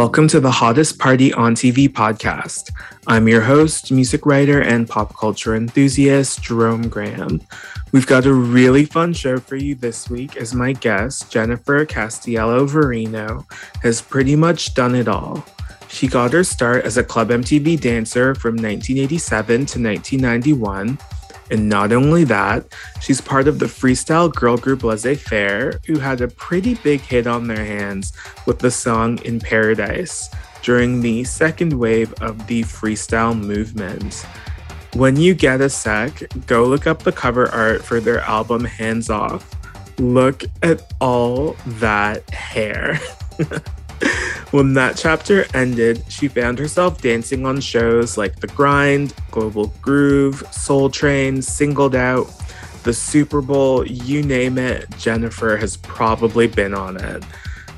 Welcome to the Hottest Party on TV podcast. I'm your host, music writer, and pop culture enthusiast, Jerome Graham. We've got a really fun show for you this week as my guest, Jennifer Castiello Verrino, has pretty much done it all. She got her start as a Club MTV dancer from 1987 to 1991 and not only that, she's part of the freestyle girl group Laissez Faire, who had a pretty big hit on their hands with the song In Paradise during the second wave of the freestyle movement. When you get a sec, go look up the cover art for their album Hands Off. Look at all that hair. when that chapter ended, she found herself dancing on shows like The Grind, Global Groove, Soul Train, Singled Out, the Super Bowl, you name it, Jennifer has probably been on it.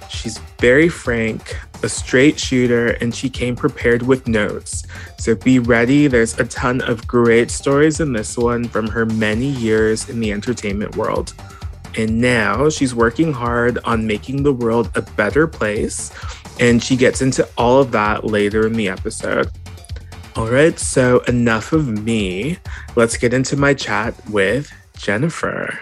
She's very frank, a straight shooter, and she came prepared with notes. So be ready. There's a ton of great stories in this one from her many years in the entertainment world. And now she's working hard on making the world a better place. And she gets into all of that later in the episode. All right, so enough of me. Let's get into my chat with Jennifer.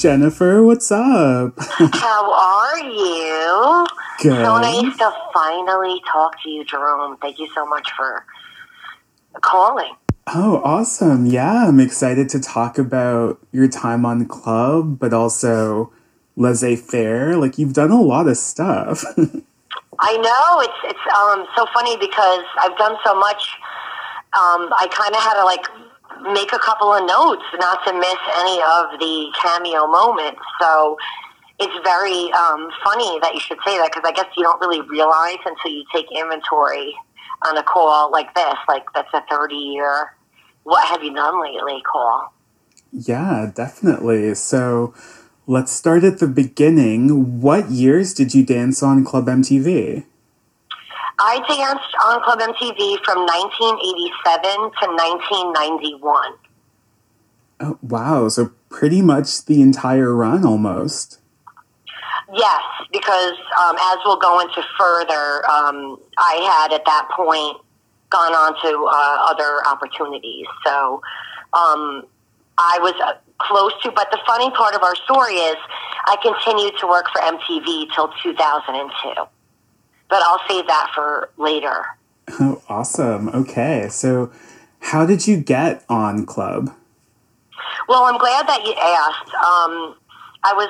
Jennifer. What's up? How are you? Good. So nice to finally talk to you, Jerome. Thank you so much for calling. Oh, awesome. Yeah, I'm excited to talk about your time on club, but also laissez faire. Like you've done a lot of stuff. I know. It's it's um so funny because I've done so much um I kind of had to like make a couple of notes not to miss any of the cameo moments. So it's very um, funny that you should say that because I guess you don't really realize until you take inventory on a call like this, like that's a 30 year, what have you done lately call. Yeah, definitely. So let's start at the beginning. What years did you dance on Club MTV? I danced on Club MTV from 1987 to 1991. Oh, wow. So pretty much the entire run almost. Yes, because um, as we'll go into further, um, I had at that point gone on to uh, other opportunities. So um, I was uh, close to, but the funny part of our story is I continued to work for MTV till 2002 but I'll save that for later. Oh, awesome. Okay. So, how did you get on Club? Well, I'm glad that you asked. Um, I was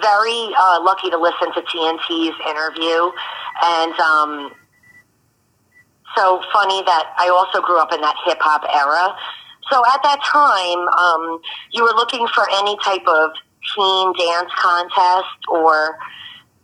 very uh, lucky to listen to TNT's interview, and um, so funny that I also grew up in that hip hop era. So at that time, um, you were looking for any type of teen dance contest or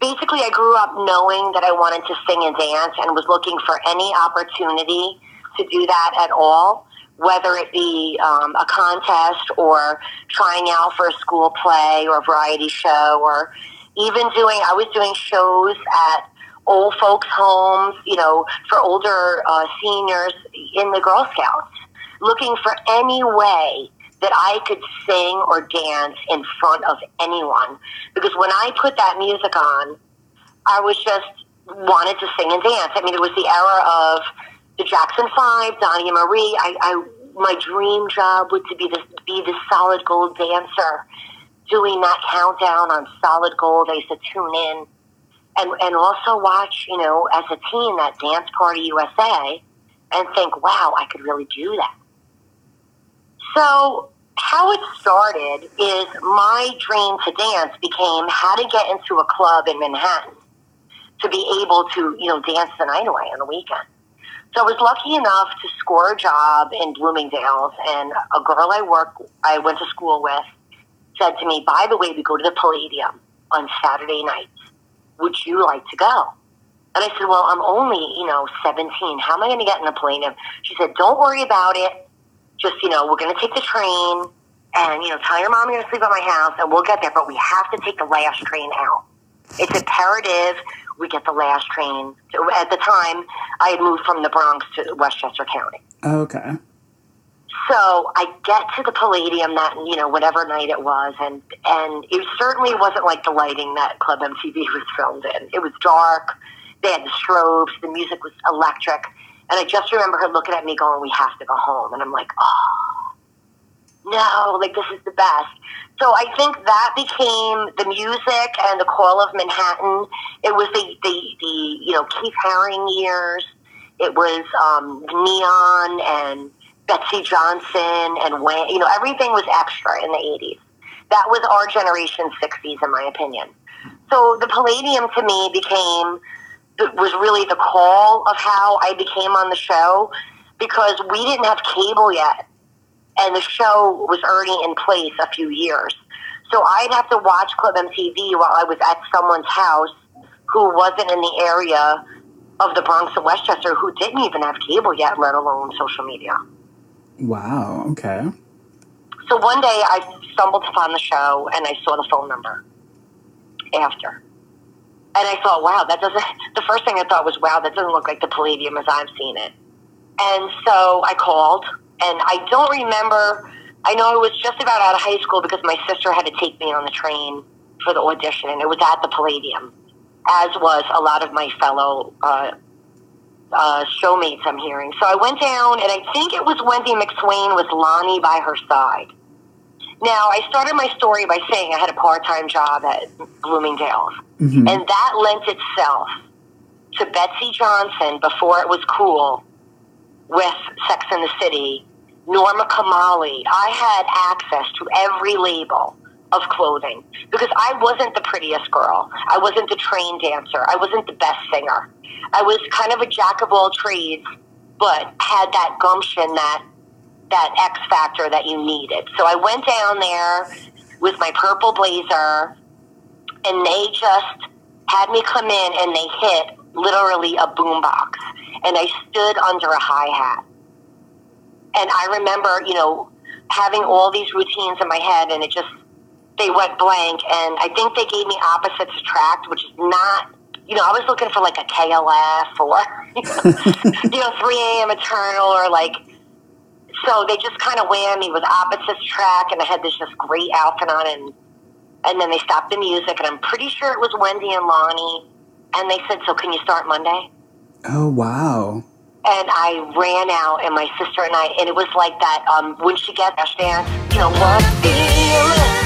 basically, I grew up knowing that I wanted to sing and dance and was looking for any opportunity to do that at all, whether it be um, a contest or trying out for a school play or a variety show or even doing, I was doing shows at old folks' homes, you know, for older uh, seniors in the Girl Scouts, looking for any way that I could sing or dance in front of anyone. Because when I put that music on, I was just wanted to sing and dance. I mean, it was the era of the Jackson Five, Donnie and Marie. I, I my dream job would to be the be the solid gold dancer, doing that countdown on solid gold. I used to tune in, and and also watch, you know, as a teen that Dance Party USA, and think, wow, I could really do that. So how it started is my dream to dance became how to get into a club in Manhattan to be able to, you know, dance the night away on the weekend. So I was lucky enough to score a job in Bloomingdale's, and a girl I work, I went to school with, said to me, "By the way, we go to the Palladium on Saturday nights. Would you like to go?" And I said, "Well, I'm only, you know, 17. How am I going to get in the Palladium?" She said, "Don't worry about it. Just, you know, we're going to take the train, and you know, tell your mom you're going to sleep at my house, and we'll get there. But we have to take the last train out. It's imperative." we get the last train. At the time, I had moved from the Bronx to Westchester County. Okay. So I get to the Palladium that you know whatever night it was, and and it certainly wasn't like the lighting that Club MTV was filmed in. It was dark. They had the strobes. The music was electric, and I just remember her looking at me, going, "We have to go home," and I'm like, "Oh." no, like this is the best. So I think that became the music and the call of Manhattan. It was the the, the you know Keith Haring years. It was um, Neon and Betsey Johnson and Wham. You know everything was extra in the '80s. That was our generation '60s, in my opinion. So the Palladium to me became was really the call of how I became on the show because we didn't have cable yet and the show was already in place a few years. So I'd have to watch Club MTV while I was at someone's house who wasn't in the area of the Bronx and Westchester who didn't even have cable yet, let alone social media. Wow, okay. So one day I stumbled upon the show and I saw the phone number after. And I thought, wow, that doesn't, the first thing I thought was, wow, that doesn't look like the Palladium as I've seen it. And so I called and I don't remember. I know I was just about out of high school because my sister had to take me on the train for the audition, and it was at the Palladium, as was a lot of my fellow uh, uh, showmates. I'm hearing. So I went down, and I think it was Wendy McSwain with Lonnie by her side. Now, I started my story by saying I had a part-time job at Bloomingdale's, mm-hmm. and that lent itself to Betsey Johnson before it was cool with Sex in the City, Norma Kamali. I had access to every label of clothing because I wasn't the prettiest girl. I wasn't the trained dancer. I wasn't the best singer. I was kind of a jack of all trades, but had that gumption, that that X factor that you needed. So I went down there with my purple blazer, and they just had me come in and they hit literally a boombox and I stood under a hi hat. And I remember, you know, having all these routines in my head, and it just they went blank. And I think they gave me opposites attract, which is not. You know, I was looking for like a KLF or you know, 3 a.m. Eternal or like. So they just kind of whammed me with opposites track, and I had this just great outfit on, and and then they stopped the music, and I'm pretty sure it was Wendy and Lonnie, and they said, "So can you start Monday?" Oh, wow. And I ran out, and my sister and I, and it was like that um, when she gets that dance, you know, what feeling?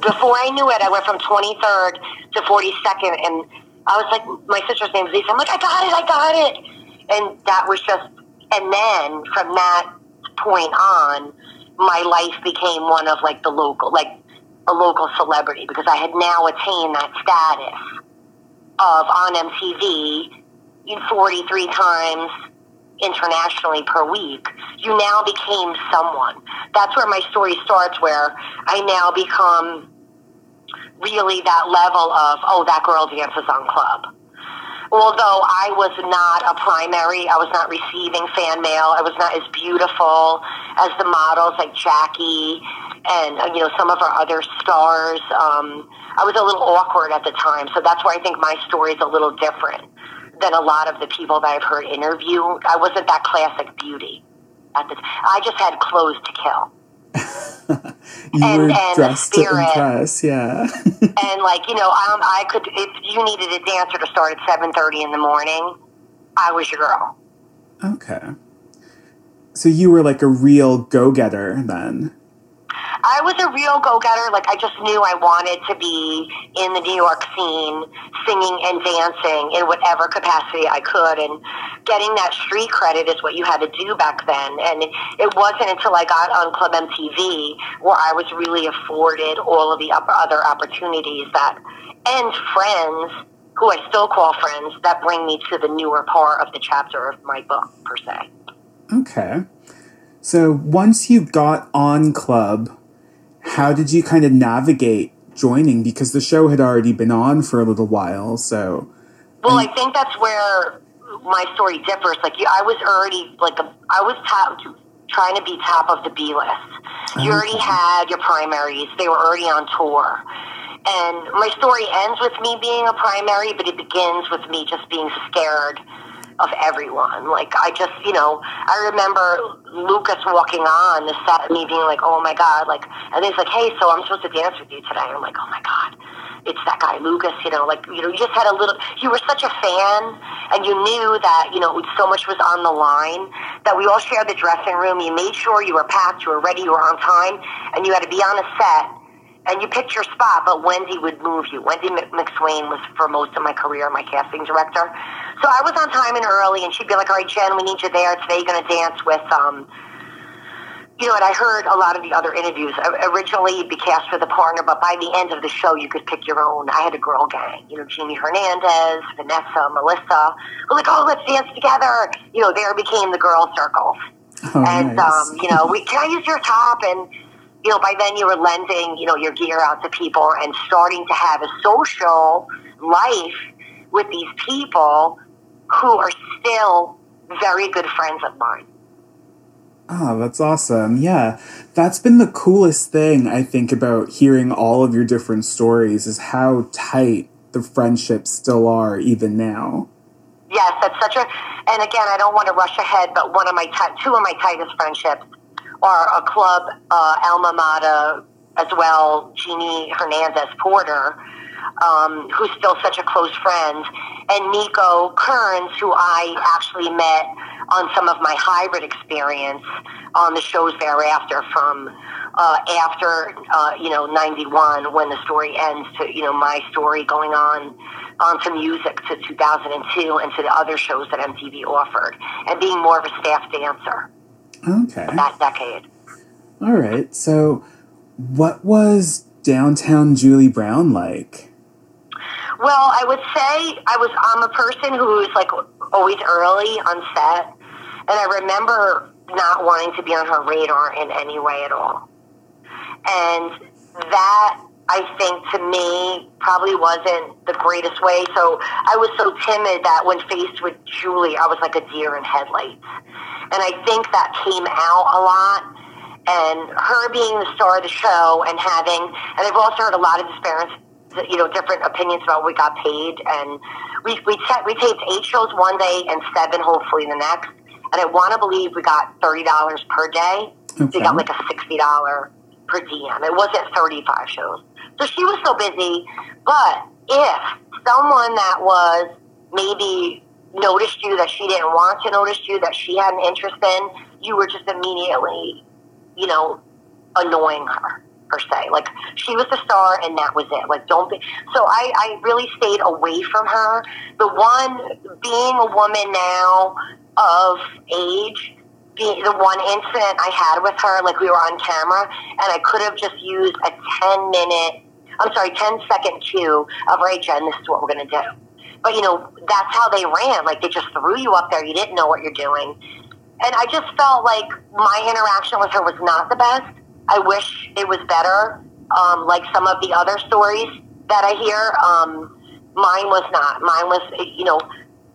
Before I knew it, I went from 23rd to 42nd, and I was like, my sister's name is Lisa. I'm like, I got it, I got it and that was just, and then from that point on, my life became one of like the local, like a local celebrity because I had now attained that status of on MTV 43 times internationally per week. You now became someone. That's where my story starts, where I now become really that level of, oh, that girl dances on club although I was not a primary, I was not receiving fan mail. I was not as beautiful as the models like Jackie and uh, you know some of our other stars. Um, I was a little awkward at the time, so that's why I think my story is a little different than a lot of the people that I've heard interview. I wasn't that classic beauty at the. I just had clothes to kill. you and, were and dressed to impress, yeah. and like you know, um, I could if you needed a dancer to start at seven thirty in the morning, I was your girl. Okay. So you were like a real go getter then. I was a real go getter. Like, I just knew I wanted to be in the New York scene, singing and dancing in whatever capacity I could. And getting that street credit is what you had to do back then. And it wasn't until I got on Club MTV where I was really afforded all of the other opportunities that, and friends who I still call friends that bring me to the newer part of the chapter of my book, per se. Okay. So once you got on Club, how did you kind of navigate joining? Because the show had already been on for a little while, so. Well, I think that's where my story differs. Like, I was already like a, I was top, trying to be top of the B list. You okay. already had your primaries; they were already on tour. And my story ends with me being a primary, but it begins with me just being scared of everyone. Like I just, you know, I remember Lucas walking on the set and me being like, "Oh my god!" Like, and he's like, "Hey, so I'm supposed to dance with you today." I'm like, "Oh my god." It's that guy Lucas, you know, like you know, you just had a little. You were such a fan, and you knew that you know so much was on the line that we all shared the dressing room. You made sure you were packed, you were ready, you were on time, and you had to be on a set and you picked your spot, but Wendy would move you. Wendy McSwain was for most of my career my casting director. So I was on time and early, and she'd be like, "All right, Jen, we need you there today. You're going to dance with." Um, you know, and I heard a lot of the other interviews. Originally, you'd be cast for the partner, but by the end of the show, you could pick your own. I had a girl gang, you know, Jamie Hernandez, Vanessa, Melissa. We're like, oh, let's dance together. You know, there became the girl circles. Oh, and, nice. um, you know, we, can I use your top? And, you know, by then you were lending, you know, your gear out to people and starting to have a social life with these people who are still very good friends of mine. Oh, that's awesome. Yeah. That's been the coolest thing I think about hearing all of your different stories is how tight the friendships still are even now. Yes, that's such a and again, I don't want to rush ahead, but one of my t- two of my tightest friendships are a club uh, alma mater as well, Jeannie Hernandez Porter, um, who's still such a close friend, and Nico Kearns, who I actually met on some of my hybrid experience on the shows thereafter from uh, after, uh, you know, 91 when the story ends to, you know, my story going on onto music to 2002 and to the other shows that MTV offered and being more of a staff dancer. Okay. That decade. All right. So, what was downtown Julie Brown like? Well, I would say I was. I'm a person who's like always early on set, and I remember not wanting to be on her radar in any way at all. And that I think to me probably wasn't the greatest way. So I was so timid that when faced with Julie, I was like a deer in headlights. And I think that came out a lot. And her being the star of the show and having, and I've also heard a lot of disparate, you know, different opinions about what we got paid. And we, we, te- we taped eight shows one day and seven hopefully the next. And I want to believe we got $30 per day. Okay. We got like a $60 per diem. It wasn't 35 shows. So she was so busy. But if someone that was maybe noticed you that she didn't want to notice you, that she had an interest in, you were just immediately, you know, annoying her per se. Like she was the star and that was it. Like don't be so I, I really stayed away from her. The one being a woman now of age the, the one incident I had with her, like we were on camera, and I could have just used a 10 minute, I'm sorry, 10 second cue of, right, Jen, this is what we're going to do. But, you know, that's how they ran. Like, they just threw you up there. You didn't know what you're doing. And I just felt like my interaction with her was not the best. I wish it was better, um, like some of the other stories that I hear. Um, mine was not. Mine was, you know,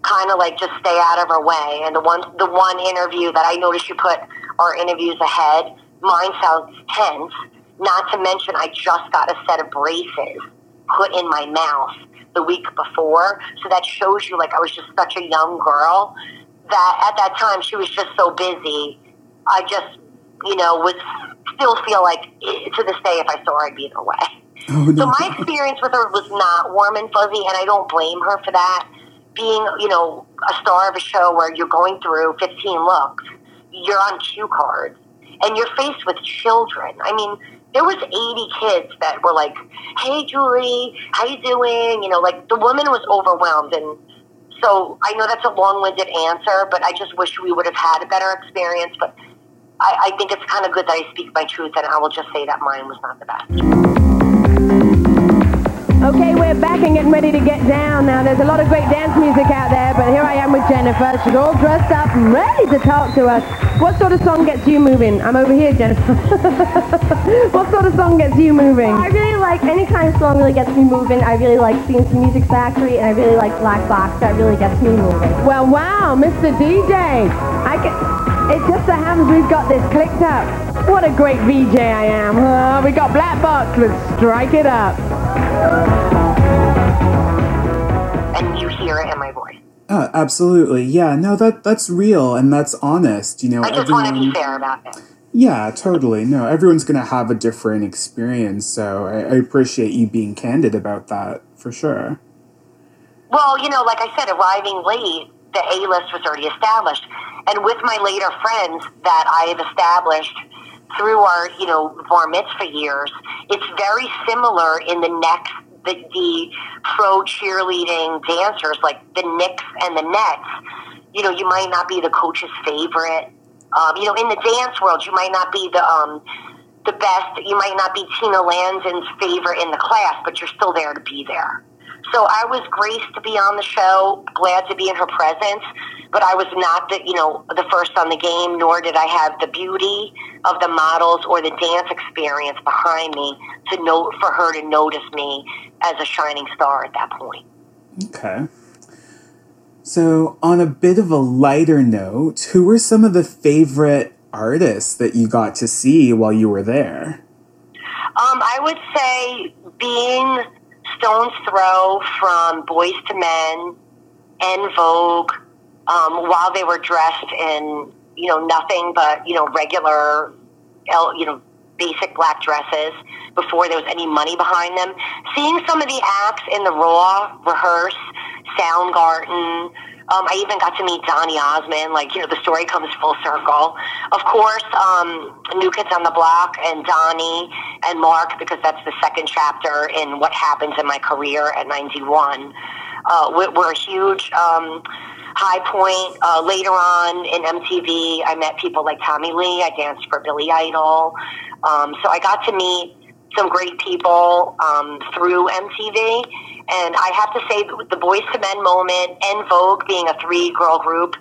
kind of like just stay out of her way. And the one the one interview that I noticed you put our interviews ahead, mine sounds tense. Not to mention, I just got a set of braces put in my mouth the week before, so that shows you like I was just such a young girl that at that time she was just so busy. I just, you know, would still feel like eh, to this day if I saw her, I'd be in her way. Oh, no. So my experience with her was not warm and fuzzy, and I don't blame her for that being, you know, a star of a show where you're going through 15 looks, you're on cue cards. and you're faced with children. I mean, there was 80 kids that were like, "Hey, Julie, how you doing?" You know, like the woman was overwhelmed, and so I know that's a long-winded answer, but I just wish we would have had a better experience. But I, I think it's kind of good that I speak my truth, and I will just say that mine was not the best. Okay, we're back and getting ready to get down now. There's a lot of great dance music out there, but here I am with Jennifer. She's all dressed up and ready to talk to us. What sort of song gets you moving? I'm over here, Jennifer. what sort of song gets you moving? I really like any kind of song really gets me moving. I really like C+C Music Factory, and I really like Black Box. That really gets me moving. Well, wow, Mr. DJ. I can, it just so happens we've got this clicked up. What a great VJ I am. we got Black Box. Let's Strike It Up. And hear it in my voice. Uh, absolutely. Yeah, no, that that's real and that's honest. You know, I just want to be fair about it. Yeah, totally. No, everyone's going to have a different experience, so I, I appreciate you being candid about that for sure. Well, you know, like I said, arriving late, the A list was already established. And with my later friends that I have established through our, you know, bar mitzvah years, it's very similar in the next, the, the pro cheerleading dancers, like the Knicks and the Nets. You know, you might not be the coach's favorite. Um, you know, in the dance world, you might not be the, um, the best. You might not be Tina Lanzin's favorite in the class, but you're still there to be there. So I was graced to be on the show, glad to be in her presence, but I was not the you know the first on the game, nor did I have the beauty of the models or the dance experience behind me to note for her to notice me as a shining star at that point. Okay. So, on a bit of a lighter note, who were some of the favorite artists that you got to see while you were there? Um, I would say being stone's throw from Boyz II Men and Vogue, um, while they were dressed in you know nothing but you know regular, you know basic black dresses before there was any money behind them. Seeing some of the acts in the Raw rehearse, Soundgarden. Um, I even got to meet Donny Osmond. Like, you know, the story comes full circle. Of course, um, New Kids on the Block and Donnie and Mark, because that's the second chapter in what happens in my career at 91, uh, were a huge um, high point. Uh, later on in MTV, I met people like Tommy Lee. I danced for Billy Idol. Um, so I got to meet some great people um, through MTV. And I have to say, the Boyz II Men moment and Vogue being a three girl group,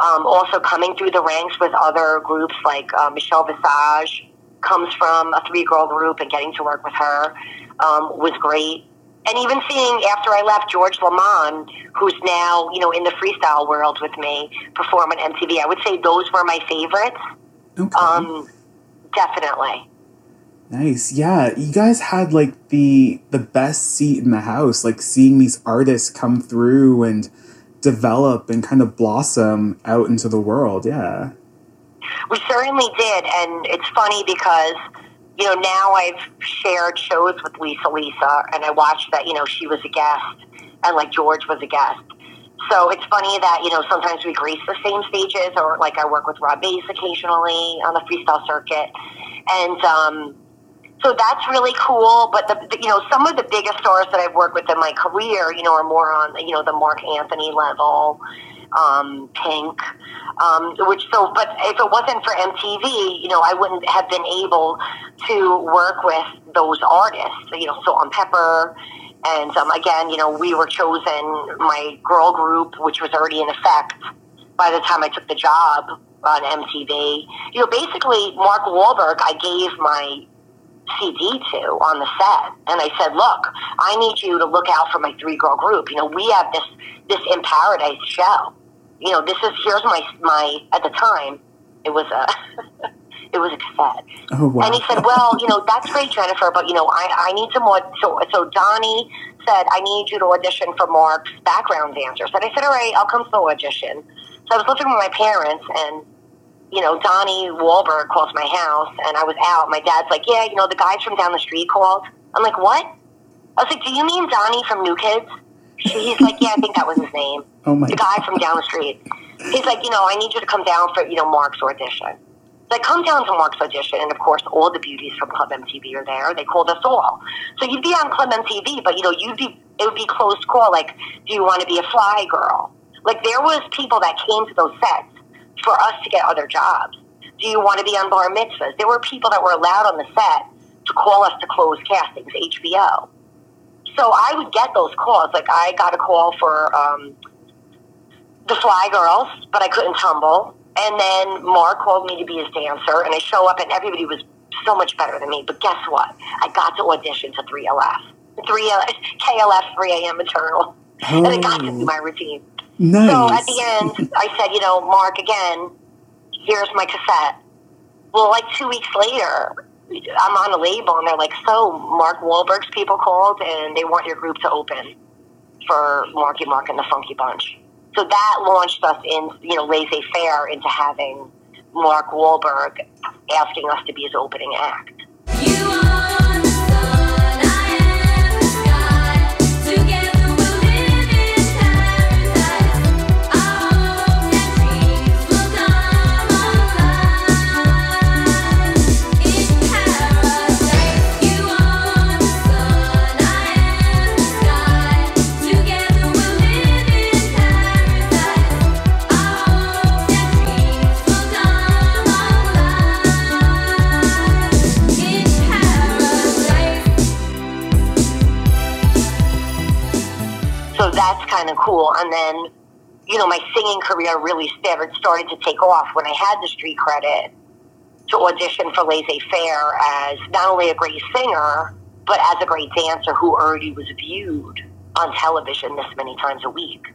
um, also coming through the ranks with other groups like uh, Michelle Visage comes from a three girl group and getting to work with her um, was great. And even seeing after I left George Lamond, who's now you know in the freestyle world with me, perform on MTV, I would say those were my favorites. Okay. Um, definitely. Nice. Yeah, you guys had like the the best seat in the house, like seeing these artists come through and develop and kind of blossom out into the world. Yeah. We certainly did, and it's funny because you know now I've shared shows with Lisa Lisa, and I watched that you know she was a guest, and like George was a guest. So it's funny that you know sometimes we grace the same stages, or like I work with Rob Bass occasionally on the freestyle circuit, and um, so that's really cool. But the, the you know some of the biggest stars that I've worked with in my career, you know, are more on you know the Marc Anthony level, um, Pink, um, which so. But if it wasn't for MTV, you know, I wouldn't have been able to work with those artists. You know, Salt-N-Pepa. And um, again, you know, we were chosen, my girl group, which was already in effect by the time I took the job on MTV. You know, basically, Mark Wahlberg, I gave my CD to on the set, and I said, "Look, I need you to look out for my three girl group. You know, we have this this in paradise show. You know, this is here's my my at the time it was uh, a it was a cassette, Oh wow. and he said, "Well, you know, that's great, Jennifer, but you know, I I need some more." So so Donnie said, "I need you to audition for Mark's background dancers," and I said, "All right, I'll come to the audition." So I was living with my parents and you know, Donnie Wahlberg calls my house and I was out. My dad's like, yeah, you know, the guys from down the street called. I'm like, what? I was like, do you mean Donnie from New Kids? He's like, yeah, I think that was his name. Oh my The guy from down the street. He's like, you know, I need you to come down for, you know, Mark's audition. So I come down to Mark's audition, and of course, all the beauties from Club MTV are there. They called us all. So you'd be on Club MTV, but you know, you'd be it would be close call. Like, do you want to be a fly girl? Like, there was people that came to those sets for us to get other jobs. Do you want to be on bar mitzvahs? There were people that were allowed on the set to call us to close castings, HBO. So I would get those calls. Like, I got a call for um, the Fly Girls, but I couldn't tumble. And then Mark called me to be his dancer, and I show up, and everybody was so much better than me. But guess what? I got to audition to 3LF. 3 KLF 3 a.m. Eternal. Oh. And I got to do my routine. Nice. So at the end, I said, you know, Mark, again, here's my cassette. Well, like two weeks later, I'm on a label, and they're like, so Mark Wahlberg's people called, and they want your group to open for Marky Mark and the Funky Bunch. So that launched us in, you know, laissez faire into having Mark Wahlberg asking us to be his opening act. That's kind of cool. And then, you know, my singing career really started started to take off when I had the street credit to audition for Laissez Faire as not only a great singer, but as a great dancer who already was viewed on television this many times a week.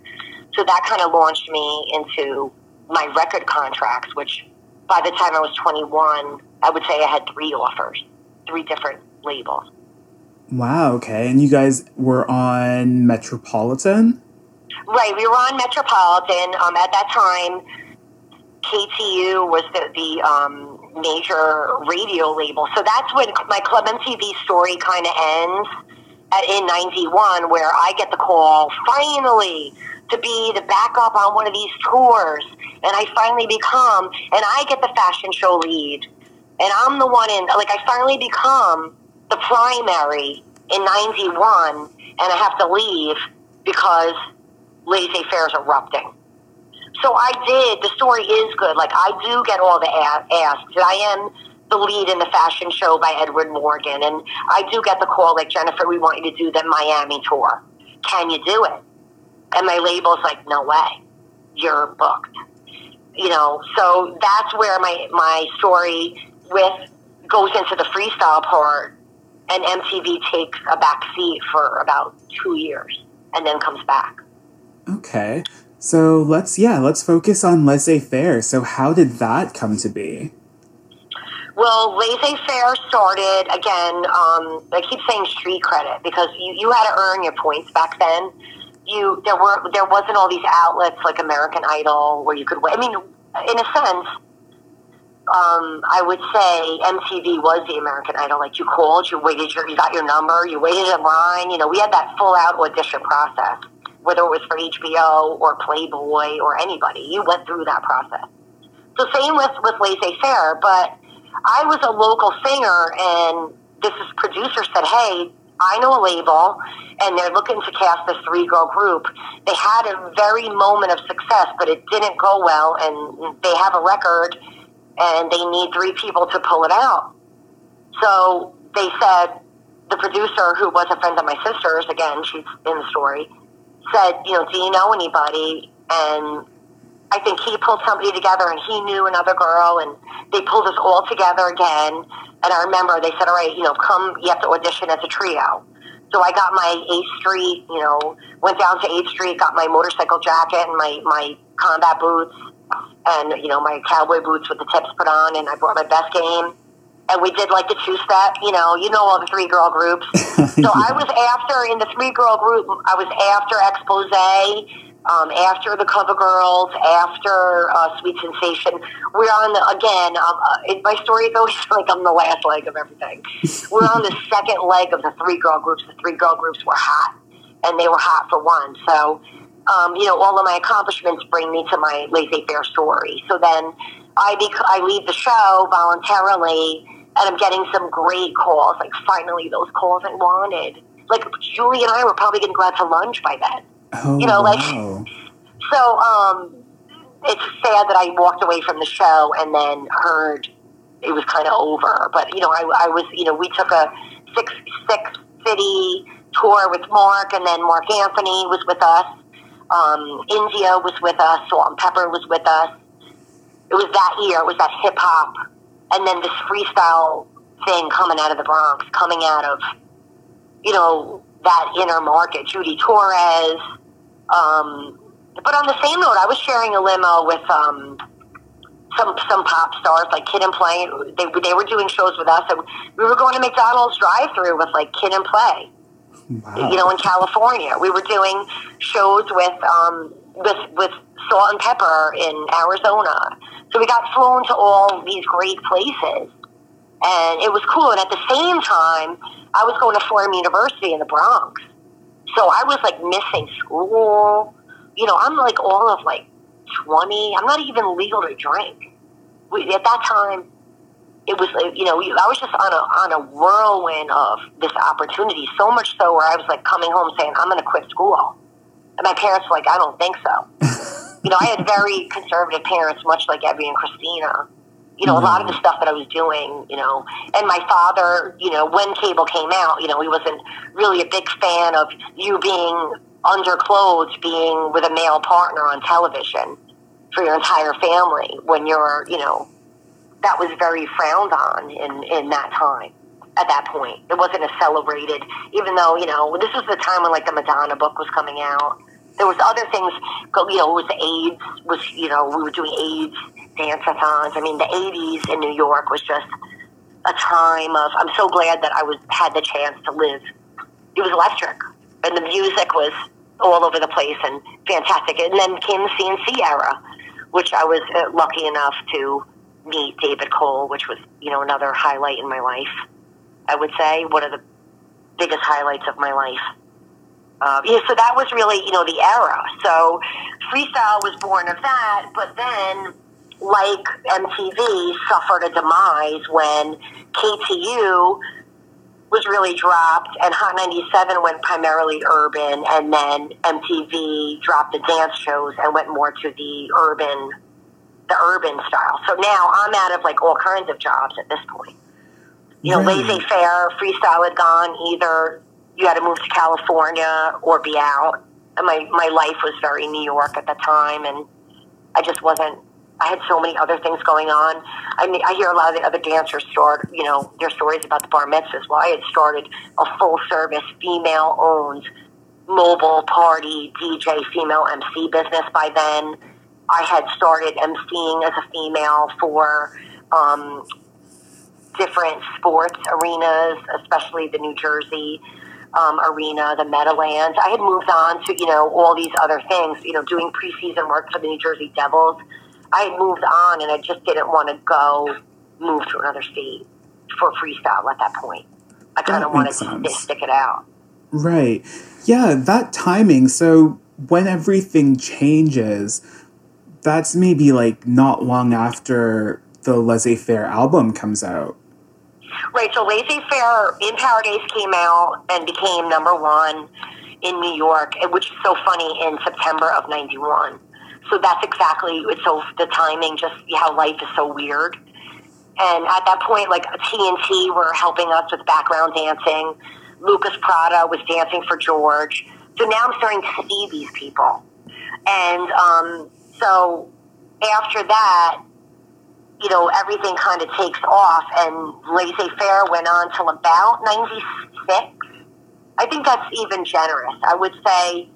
So that kind of launched me into my record contracts, which by the time I was 21, I would say I had three offers, three different labels. Wow, okay. And you guys were on Metropolitan? Right, we were on Metropolitan. Um, at that time, KTU was the, the um, major radio label. So that's when my Club MTV story kind of ends at, in 91, where I get the call, finally, to be the backup on one of these tours. And I finally become, and I get the fashion show lead. And I'm the one in, like, I finally become the primary in 91 and I have to leave because laissez faire is erupting. So I did. The story is good. Like I do get all the asks. I am the lead in the fashion show by Edward Morgan, and I do get the call like Jennifer, we want you to do the Miami tour. Can you do it? And my label's like, no way, you're booked. You know, so that's where my my story with goes into the freestyle part and MTV takes a back seat for about two years and then comes back. Okay. So let's, yeah, let's focus on laissez faire. So, how did that come to be? Well, laissez faire started again. Um, I keep saying street credit because you, you had to earn your points back then. You there were there wasn't all these outlets like American Idol where you could. win. I mean, in a sense, um, I would say MTV was the American Idol. Like you called, you waited, your, you got your number, you waited in line. You know, we had that full out audition process, whether it was for HBO or Playboy or anybody. You went through that process. So same with with Laissez Faire, but I was a local singer, and this is producer said, "Hey, I know a label, and they're looking to cast this three girl group. They had a very moment of success, but it didn't go well, and they have a record." And they need three people to pull it out. So they said, the producer, who was a friend of my sister's, again, she's in the story, said, you know, do you know anybody? And I think he pulled somebody together and he knew another girl and they pulled us all together again. And I remember they said, all right, you know, come, you have to audition as a trio. So I got my 8th Street, you know, went down to 8th Street, got my motorcycle jacket and my, my combat boots and you know my cowboy boots with the tips put on, and I brought my best game. And we did like the two step, you know, you know all the three girl groups. so yeah. I was after in the three girl group. I was after Expose, um, after the Cover Girls, after uh, Sweet Sensation. We're on the again. Um, uh, my story is always like I'm the last leg of everything. We're on the second leg of the three girl groups. The three girl groups were hot, and they were hot for one. So um, you know, all of my accomplishments bring me to my laissez-faire story. So then I bec- I leave the show voluntarily, and I'm getting some great calls. Like finally, those calls I wanted. Like Julie and I were probably going to go out to lunch by then. Oh, You know, like- wow. So um, it's sad that I walked away from the show and then heard it was kind of over. But you know, I, I was you know we took a six six city tour with Mark, and then Marc Anthony was with us. Um, India was with us. Salt-N-Pepa was with us. It was that year. It was that hip hop, and then this freestyle thing coming out of the Bronx, coming out of you know that inner market. Judy Torres. Um, but on the same note, I was sharing a limo with um, some some pop stars like Kid 'n Play. They they were doing shows with us, and we were going to McDonald's drive-through with like Kid 'n Play. Wow. You know, in California, we were doing shows with um, with with Salt-N-Pepa in Arizona. So we got flown to all these great places, and it was cool. And at the same time, I was going to Fordham University in the Bronx, so I was like missing school. You know, I'm like all of like twenty. I'm not even legal to drink. We, at that time, it was uh, you know I was just on a on a whirlwind of this opportunity. So much so where I was like coming home saying I'm going to quit school, and my parents were like I don't think so. you know, I had very conservative parents, much like Evie and Christina. You know, a lot of the mm-hmm. stuff that I was doing, you know, and my father, you know, when cable came out, you know, he wasn't really a big fan of you being underclothes, being with a male partner on television for your entire family when you're, you know, that was very frowned on in, in that time. At that point, it wasn't as celebrated. Even though you know, this was the time when like the Madonna book was coming out. There was other things. You know, it was AIDS. Was you know, we were doing AIDS dance-a-thons. I mean, the '80s in New York was just a time of. I'm so glad that I was had the chance to live. It was electric, and the music was all over the place and fantastic. And then came the C+C era, which I was uh, lucky enough to meet David Cole, which was, you know, another highlight in my life. I would say one of the biggest highlights of my life. Uh, yeah, so that was really, you know, the era. So freestyle was born of that, but then, like MTV, suffered a demise when KTU was really dropped, and Hot 97 went primarily urban, and then MTV dropped the dance shows and went more to the urban the urban style. So now I'm out of like all kinds of jobs at this point. You know, Right. laissez faire, freestyle had gone. Either you had to move to California or be out. And my, my life was very New York at the time, and I just wasn't. I had so many other things going on. I mean, I hear a lot of the other dancers start, you know, their stories about the bar mitzvahs. Well, I had started a full service, female owned mobile party DJ female MC business by then. I had started emceeing as a female for um, different sports arenas, especially the New Jersey um, arena, the Meadowlands. I had moved on to, you know, all these other things, you know, doing preseason work for the New Jersey Devils. I had moved on and I just didn't want to go move to another state for freestyle at that point. I kind of wanted to stick it out. Right. Yeah, that timing. So when everything changes, that's maybe like not long after the laissez faire album comes out. Right, so Laissez Faire in Paradise came out and became number one in New York, which is so funny in September of 91. So that's exactly, so the timing, just how life is so weird. And at that point, like TNT were helping us with background dancing. Lucas Prada was dancing for George. So now I'm starting to see these people. And um, so after that, you know, everything kind of takes off, and laissez faire went on till about 96. I think that's even generous. I would say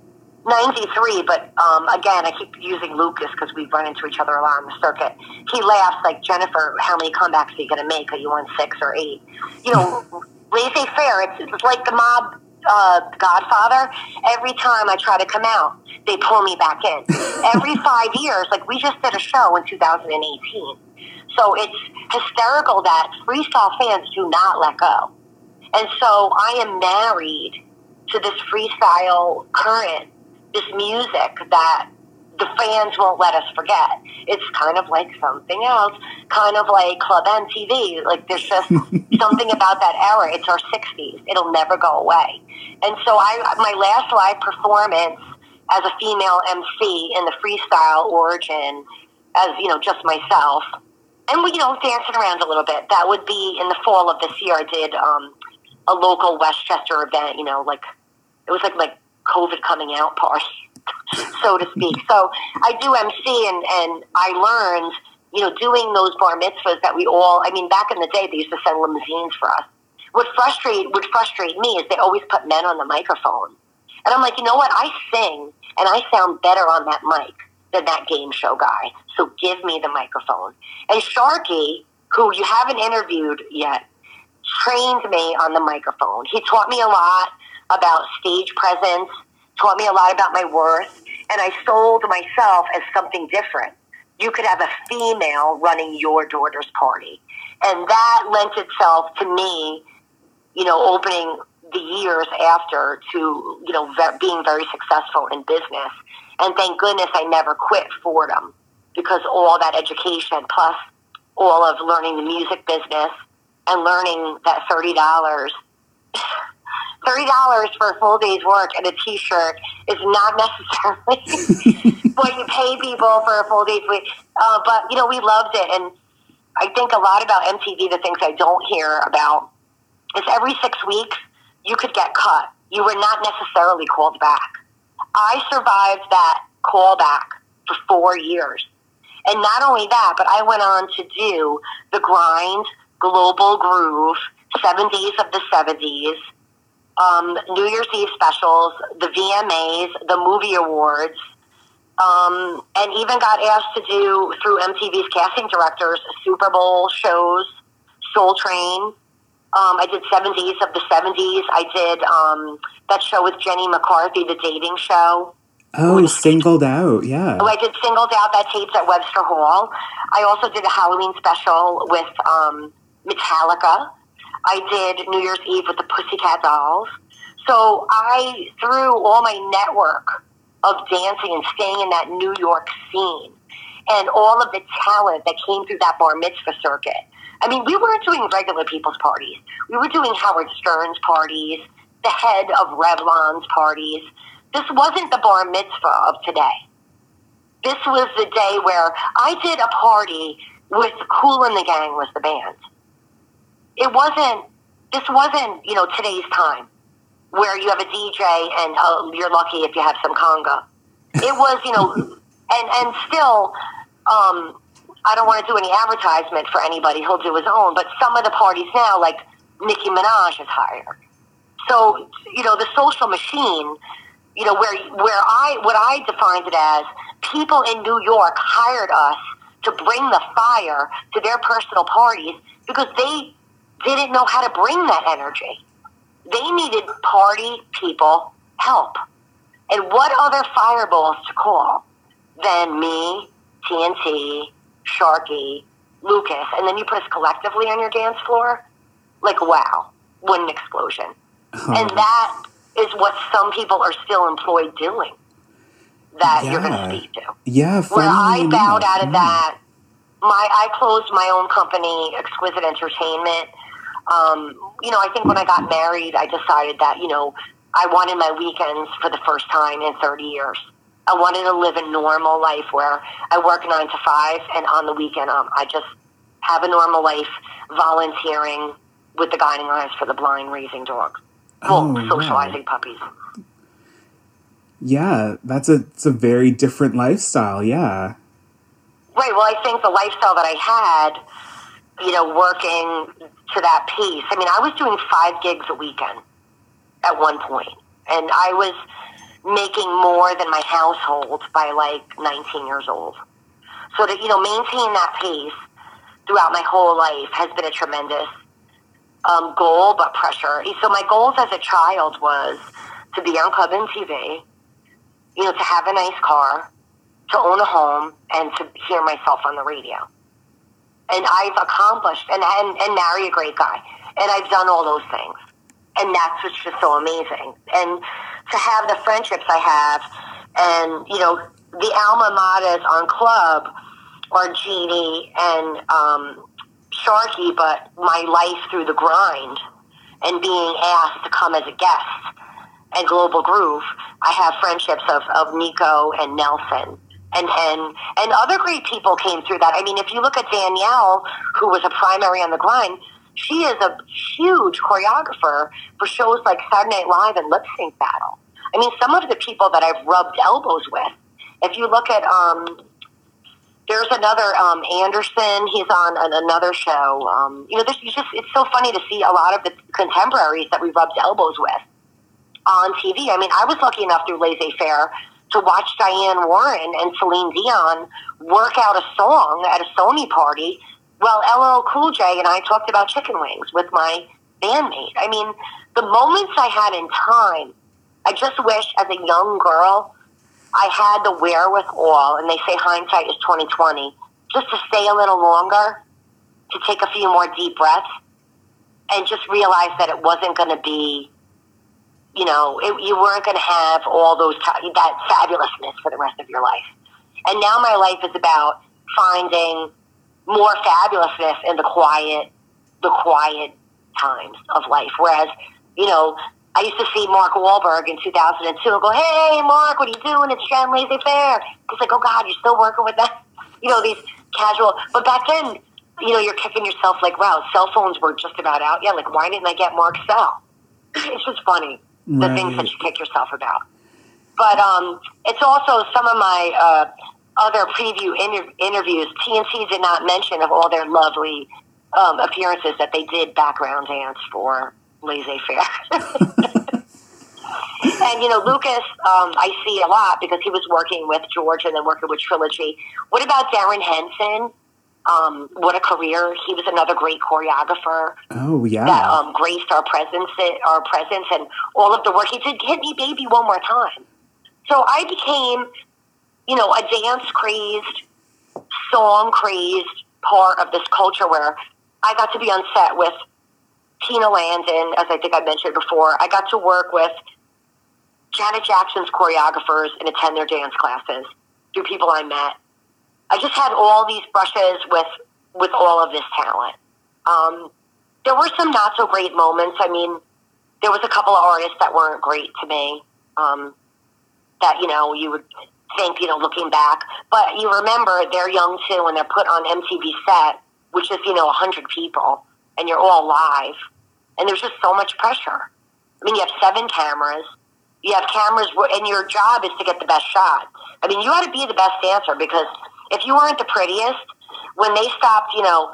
93, but um, again, I keep using Lucas because we run into each other a lot on the circuit. He laughs like, Jennifer, how many comebacks are you going to make? Are you on six or eight? You know, laissez faire, it's, it's like the mob uh, Godfather. Every time I try to come out, they pull me back in. Every five years, like we just did a show in 2018. So it's hysterical that freestyle fans do not let go. And so I am married to this freestyle current this music that the fans won't let us forget. It's kind of like something else, kind of like Club MTV. Like there's just something about that era. It's our 60s. It'll never go away. And so I, my last live performance as a female MC in the freestyle origin, as you know, just myself, and we, you know, dancing around a little bit. That would be in the fall of this year. I did um, a local Westchester event. You know, like it was like my COVID coming out party so to speak. So I do MC, and and I learned, you know, doing those bar mitzvahs that we all. I mean, back in the day, they used to send limousines for us. What frustrate would frustrate me is they always put men on the microphone, and I'm like, you know what? I sing and I sound better on that mic than that game show guy. So give me the microphone. And Sharky, who you haven't interviewed yet, trained me on the microphone. He taught me a lot about stage presence taught me a lot about my worth, and I sold myself as something different. You could have a female running your daughter's party. And that lent itself to me, you know, opening the years after to, you know, ve- being very successful in business. And thank goodness I never quit Fordham because all that education plus all of learning the music business and learning that $30 thirty dollars for a full day's work and a T-shirt is not necessarily what you pay people for a full day's week. Uh, but you know, we loved it, and I think a lot about MTV. The things I don't hear about is every six weeks you could get cut. You were not necessarily called back. I survived that callback for four years. And not only that, but I went on to do the grind, global groove, seven days of the 70s, um, New Year's Eve specials, the VMAs, the movie awards, um, and even got asked to do through MTV's casting directors Super Bowl shows, Soul Train. Um, I did 70s of the 70s. I did um, that show with Jenny McCarthy, the dating show. Oh, singled out, yeah. Oh, I did singled out that tapes at Webster Hall. I also did a Halloween special with um, Metallica. I did New Year's Eve with the Pussycat Dolls. So I, through all my network of dancing and staying in that New York scene and all of the talent that came through that bar mitzvah circuit. I mean, we weren't doing regular people's parties. We were doing Howard Stern's parties, the head of Revlon's parties. This wasn't the bar mitzvah of today. This was the day where I did a party with Kool and the Gang was the band it wasn't this wasn't you know today's time where you have a DJ and uh, you're lucky if you have some conga. It was you know and and still um, I don't want to do any advertisement for anybody. He'll do his own. But some of the parties now, like Nicki Minaj, is higher. So you know the social machine. You know where where I what I defined it as people in New York hired us to bring the fire to their personal parties because they didn't know how to bring that energy. They needed party people help. And what other fireballs to call than me, TNT, Sharky, Lucas, and then you put us collectively on your dance floor? Like, wow, what an explosion. Oh. And that is what some people are still employed doing that yeah. you're going to speak to. Yeah, Where I bowed out of that, my I closed my own company, Exquisite Entertainment, um, you know, I think when I got married, I decided that, you know, I wanted my weekends for the first time in 30 years. I wanted to live a normal life where I work nine to five and on the weekend um, I just have a normal life volunteering with the Guiding Eyes for the Blind raising dogs. Well, oh, socializing wow. puppies. Yeah, that's a it's a very different lifestyle, yeah. Right, well I think the lifestyle that I had you know, working to that pace. I mean, I was doing five gigs a weekend at one point, and I was making more than my household by like 19 years old. So to, you know, maintain that pace throughout my whole life has been a tremendous um, goal, but pressure. So my goals as a child was to be on Club MTV, you know, to have a nice car, to own a home, and to hear myself on the radio and I've accomplished and, and, and marry a great guy. And I've done all those things. And that's what's just so amazing. And to have the friendships I have, and you know the alma maters on club are Jeannie and um, Sharky, but my life through the grind and being asked to come as a guest at Global Groove, I have friendships of, of Nico and Nelson. And, and and other great people came through that. I mean, if you look at Danielle, who was a primary on the grind, she is a huge choreographer for shows like Saturday Night Live and Lip Sync Battle. I mean, some of the people that I've rubbed elbows with. If you look at um, there's another um, Anderson. He's on an, another show. Um, you know, this is just it's so funny to see a lot of the contemporaries that we rubbed elbows with on TV. I mean, I was lucky enough through Laissez Faire to watch Diane Warren and Celine Dion work out a song at a Sony party. while LL Cool J and I talked about chicken wings with my bandmate. I mean, the moments I had in time, I just wish as a young girl I had the wherewithal, and they say hindsight is twenty twenty, just to stay a little longer, to take a few more deep breaths, and just realize that it wasn't going to be, you know, it, you weren't going to have all those that fabulousness for the rest of your life. And now my life is about finding more fabulousness in the quiet, the quiet times of life. Whereas, you know, I used to see Mark Wahlberg in 2002 and go, hey, Mark, what are you doing? It's Jen Laissez Faire. He's like, oh, God, you're still working with that? You know, these casual. But back then, you know, you're kicking yourself like, wow, cell phones were just about out. Yeah, like, why didn't I get Mark's cell? it's just funny, the right. things that you kick yourself about. But um, it's also some of my uh, other preview inter- interviews. TNT did not mention of all their lovely um, appearances that they did background dance for laissez faire. and you know, Lucas, um, I see a lot because he was working with George and then working with Trilogy. What about Darrin Henson? Um, what a career! He was another great choreographer. Oh yeah, that um, graced our presence, our presence, and all of the work he did. Hit me, baby, one more time. So I became, you know, a dance crazed, song crazed part of this culture where I got to be on set with Tina Landon, as I think I mentioned before. I got to work with Janet Jackson's choreographers and attend their dance classes through people I met. I just had all these brushes with with all of this talent. Um, there were some not so great moments. I mean, there was a couple of artists that weren't great to me. Um, that you know you would think you know looking back, but you remember they're young too, and they're put on MTV set, which is you know a hundred people, and you're all live and there's just so much pressure. I mean, you have seven cameras. You have cameras, and your job is to get the best shot. I mean, you ought to be the best dancer because if you weren't the prettiest, when they stopped, you know,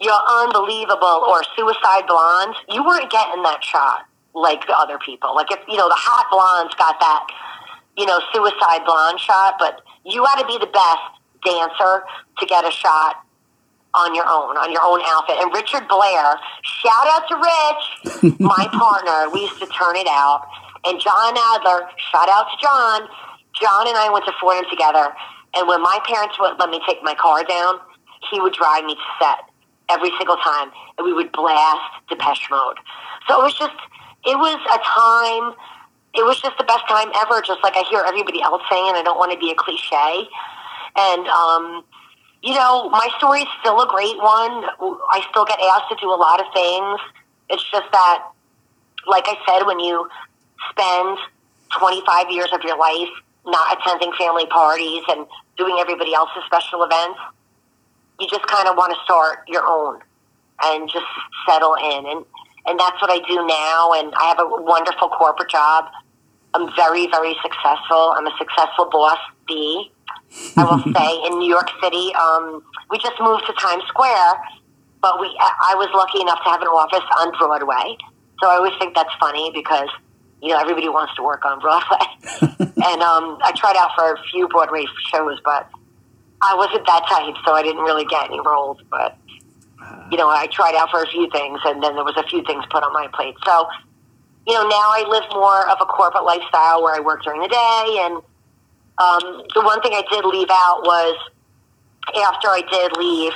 you're unbelievable or suicide blondes, you weren't getting that shot like the other people. Like if you know the hot blondes got that, you know, suicide blonde shot, but you ought to be the best dancer to get a shot on your own, on your own outfit. And Richard Blair, shout out to Rich, my partner. We used to turn it out. And John Adler, shout out to John. John and I went to Fordham together. And when my parents wouldn't let me take my car down, he would drive me to set every single time. And we would blast Depeche Mode. So it was just, it was a time, it was just the best time ever, just like I hear everybody else saying. I don't want to be a cliche. And, um, you know, my story is still a great one. I still get asked to do a lot of things. It's just that, like I said, when you spend 25 years of your life not attending family parties and doing everybody else's special events, you just kind of want to start your own and just settle in. And, and that's what I do now. And I have a wonderful corporate job. I'm very, very successful. I'm a successful boss, B. I will say in New York City. Um, we just moved to Times Square, but we I was lucky enough to have an office on Broadway. So I always think that's funny because you know everybody wants to work on Broadway, and um, I tried out for a few Broadway shows, but I wasn't that type, so I didn't really get any roles. But you know, I tried out for a few things, and then there was a few things put on my plate. So you know, now I live more of a corporate lifestyle where I work during the day and um, the one thing I did leave out was after I did leave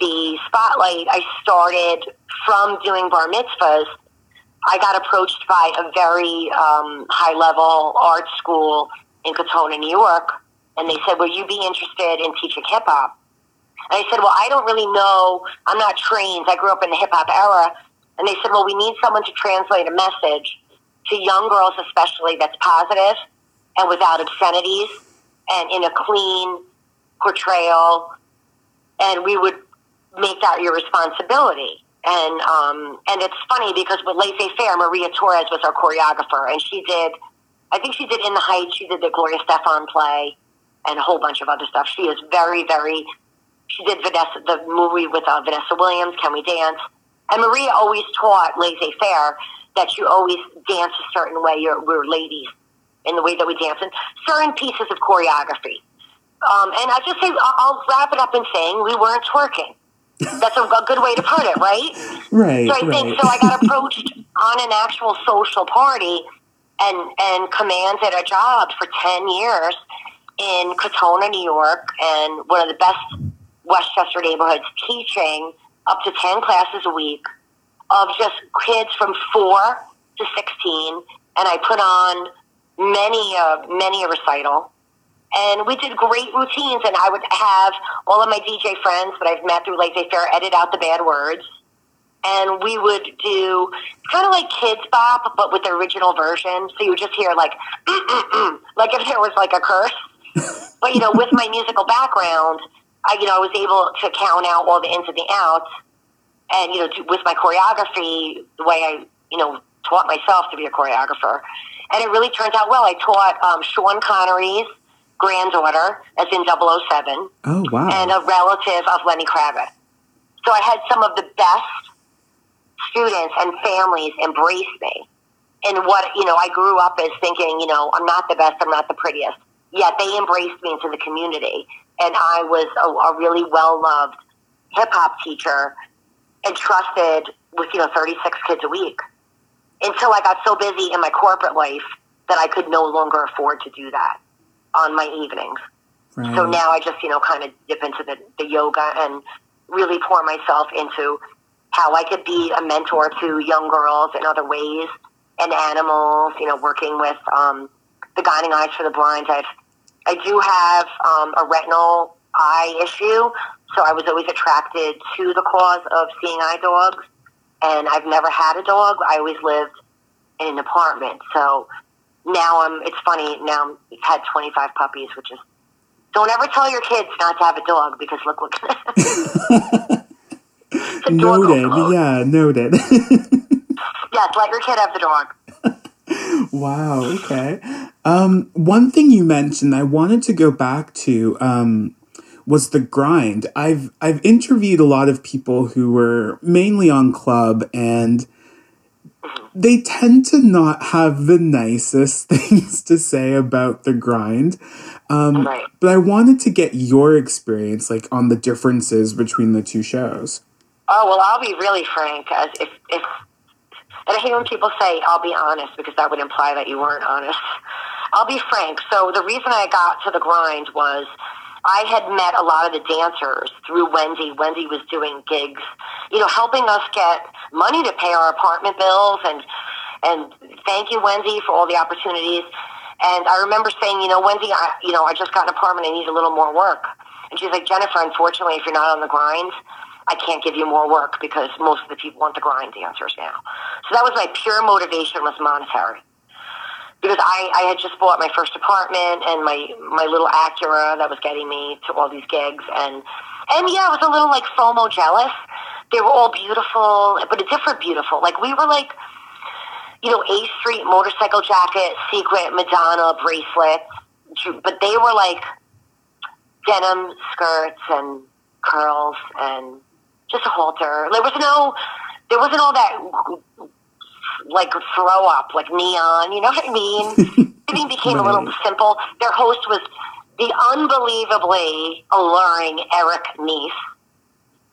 the spotlight, I started from doing bar mitzvahs I got approached by a very um, high level art school in Katonah, New York, and they said, Will you be interested in teaching hip hop? And I said, Well, I don't really know. I'm not trained. I grew up in the hip hop era. And they said, Well, we need someone to translate a message to young girls, especially that's positive and without obscenities and in a clean portrayal. And we would make that your responsibility. And um, and it's funny because with Laissez Faire, Maria Torres was our choreographer, and she did, I think she did In the Heights, she did the Gloria Estefan play, and a whole bunch of other stuff. She is very, very. She did Vanessa, the movie with uh, Vanessa Williams, Can We Dance? And Maria always taught Laissez Faire that you always dance a certain way. You're, we're ladies in the way that we dance, and certain pieces of choreography. Um, and I just say, I'll wrap it up in saying we weren't twerking. That's a, a good way to put it, right? Right. So I right. think so. I got approached on an actual social party, and and commanded a job for ten years in Katonah, New York, and one of the best Westchester neighborhoods, teaching up to ten classes a week of just kids from four to sixteen, and I put on many a many a recital and we did great routines. And I would have all of my DJ friends that I've met through Laissez Faire edit out the bad words. And we would do kind of like Kidz Bop, but with the original version. So you would just hear like, like if there was like a curse. but you know, with my musical background, I you know I was able to count out all the ins and the outs, and you know, with my choreography, the way I you know taught myself to be a choreographer, and it really turned out well. I taught um, Sean Connery's granddaughter, as in 007, Oh wow. and a relative of Lenny Kravitz. So I had some of the best students and families embrace me. And what, you know, I grew up as thinking, you know, I'm not the best, I'm not the prettiest. Yet they embraced me into the community. And I was a, a really well loved hip hop teacher and trusted with, you know, 36 kids a week until I got so busy in my corporate life that I could no longer afford to do that on my evenings. right. So now I just, you know, kind of dip into the, the yoga and really pour myself into how I could be a mentor to young girls in other ways and animals, you know, working with um, the Guiding Eyes for the Blind. I've, I do have um, a retinal eye issue, so I was always attracted to the cause of seeing eye dogs. And I've never had a dog. I always lived in an apartment. So now I'm, it's funny, now I've had 25 puppies, which is, don't ever tell your kids not to have a dog because look what, It's a dog noted. Yeah, noted. yes, let your kid have the dog. wow. Okay. Um, one thing you mentioned, I wanted to go back to. Um, was the grind. I've I've interviewed a lot of people who were mainly on club and they tend to not have the nicest things to say about the grind. Um, Right. But I wanted to get your experience, like on the differences between the two shows. Oh well, I'll be really frank. As if if and I hate when people say I'll be honest because that would imply that you weren't honest. I'll be frank. So the reason I got to the grind was I had met a lot of the dancers through Wendy. Wendy was doing gigs, you know, helping us get money to pay our apartment bills and and thank you Wendy for all the opportunities. And I remember saying, you know, Wendy, I, you know, I just got an apartment. I need a little more work. And she's like, Jennifer, unfortunately, if you're not on the grind, I can't give you more work because most of the people want the grind dancers now. So that was my pure motivation was monetary. Because I, I had just bought my first apartment and my, my little Acura that was getting me to all these gigs and and yeah, I was a little like FOMO jealous. They were all beautiful, but a different beautiful. Like we were like you know, A Street motorcycle jacket, secret Madonna bracelet, but they were like denim skirts and curls and just a halter. There was no, there wasn't all that like throw up, like neon. You know what I mean? Everything became a little simple. Their host was the unbelievably alluring Eric Nies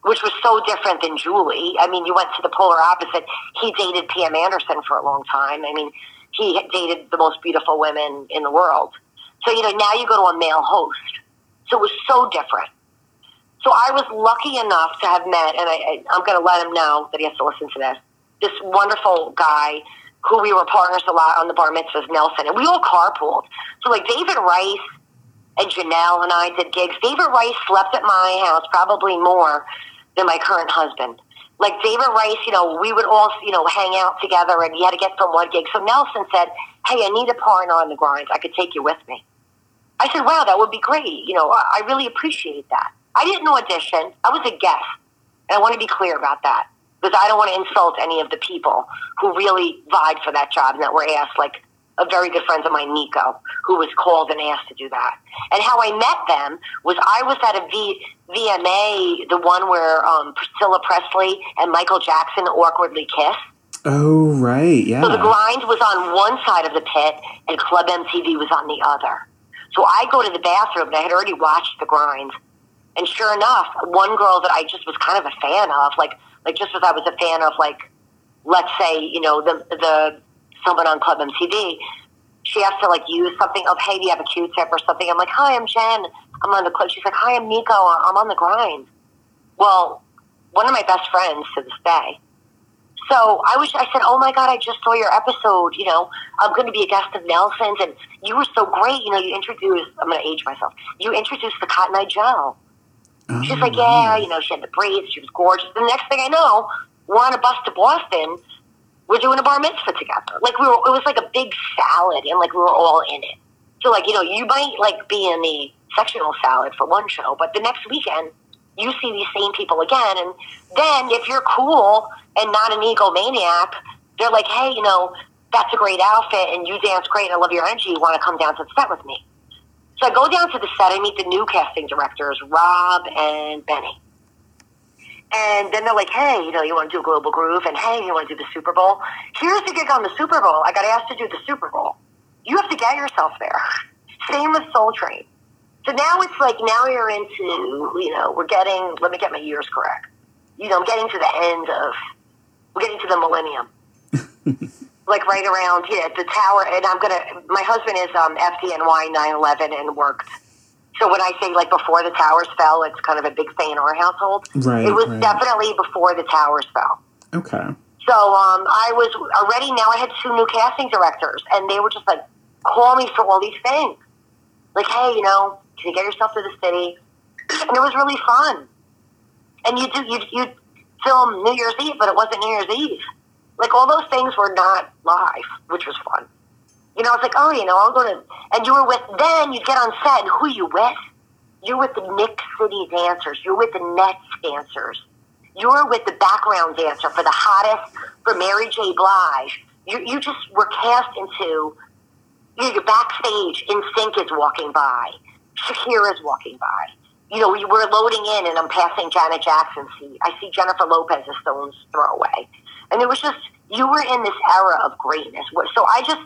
which was so different than Julie. I mean, you went to the polar opposite. He dated P.M. Anderson for a long time. I mean, he dated the most beautiful women in the world. So, you know, now you go to a male host. So it was so different. So I was lucky enough to have met, and I, I, I'm going to let him know that he has to listen to this. This wonderful guy who we were partners a lot on the bar mitzvahs, Nelson, and we all carpooled. So like David Rice and Janelle and I did gigs. David Rice slept at my house probably more than my current husband. Like David Rice, you know, we would all, you know, hang out together and he had to get from one gig. So Nelson said, Hey, I need a partner on the grind. I could take you with me. I said, Wow, that would be great. You know, I really appreciate that. I didn't audition. I was a guest. And I want to be clear about that because I don't want to insult any of the people who really vied for that job and that were asked, like a very good friend of mine, Nico, who was called and asked to do that. And how I met them was I was at a v, VMA, the one where um, Priscilla Presley and Michael Jackson awkwardly kiss. Oh, right, yeah. So the grind was on one side of the pit and Club MTV was on the other. So I go to the bathroom and I had already watched the grind. And sure enough, one girl that I just was kind of a fan of, like like just as I was a fan of like, let's say, you know, the the someone on Club MTV, she has to like use something of, hey, do you have a Q-tip or something? I'm like, hi, I'm Jen. I'm on the club. She's like, hi, I'm Nico. I'm on the grind. Well, one of my best friends to this day. So I was, I said, oh my God, I just saw your episode. You know, I'm going to be a guest of Nelson's and you were so great. You know, you introduced, I'm going to age myself. You introduced the Cotton Eye Joe. Oh, She's like, yeah, you know, she had the braids. She was gorgeous. The next thing I know, we're on a bus to Boston. We're doing a bar mitzvah together. Like we were, it was like a big salad, and like we were all in it. So like, you know, you might like be in the sectional salad for one show, but the next weekend you see these same people again, and then if you're cool and not an egomaniac, they're like, hey, you know, that's a great outfit, and you dance great. and I love your energy. You want to come down to the set with me? So I go down to the set. I meet the new casting directors, Rob and Benny. And then they're like, hey, you know, you want to do Global Groove? And hey, you want to do the Super Bowl? Here's the gig on the Super Bowl. I got asked to do the Super Bowl. You have to get yourself there. Same with Soul Train. So now it's like, now you're into, you know, we're getting, let me get my years correct. You know, I'm getting to the end of, we're getting to the millennium. like right around here at the tower. And I'm gonna. My husband is um, FDNY 911 and worked. So when I say like before the towers fell, it's kind of a big thing in our household. Right. It was right. definitely before the towers fell. Okay. So um, I was already now. I had two new casting directors, and they were just like call me for all these things. Like, hey, you know, can you get yourself to the city? And it was really fun. And you do you you film New Year's Eve, but it wasn't New Year's Eve. Like all those things were not live, which was fun. You know, it's like, oh, you know, I'll go to, and you were with, then you'd get on set, and who you with? You're with the Knick City dancers. You're with the Nets dancers. You're with the background dancer for the hottest, for Mary J. Blige. You, you just were cast into, you know, you're backstage, NSYNC is walking by. Shakira's walking by. You know, we were loading in, and I'm passing Janet Jackson's seat. I see Jennifer Lopez, a stone's throw away. And it was just, you were in this era of greatness. So I just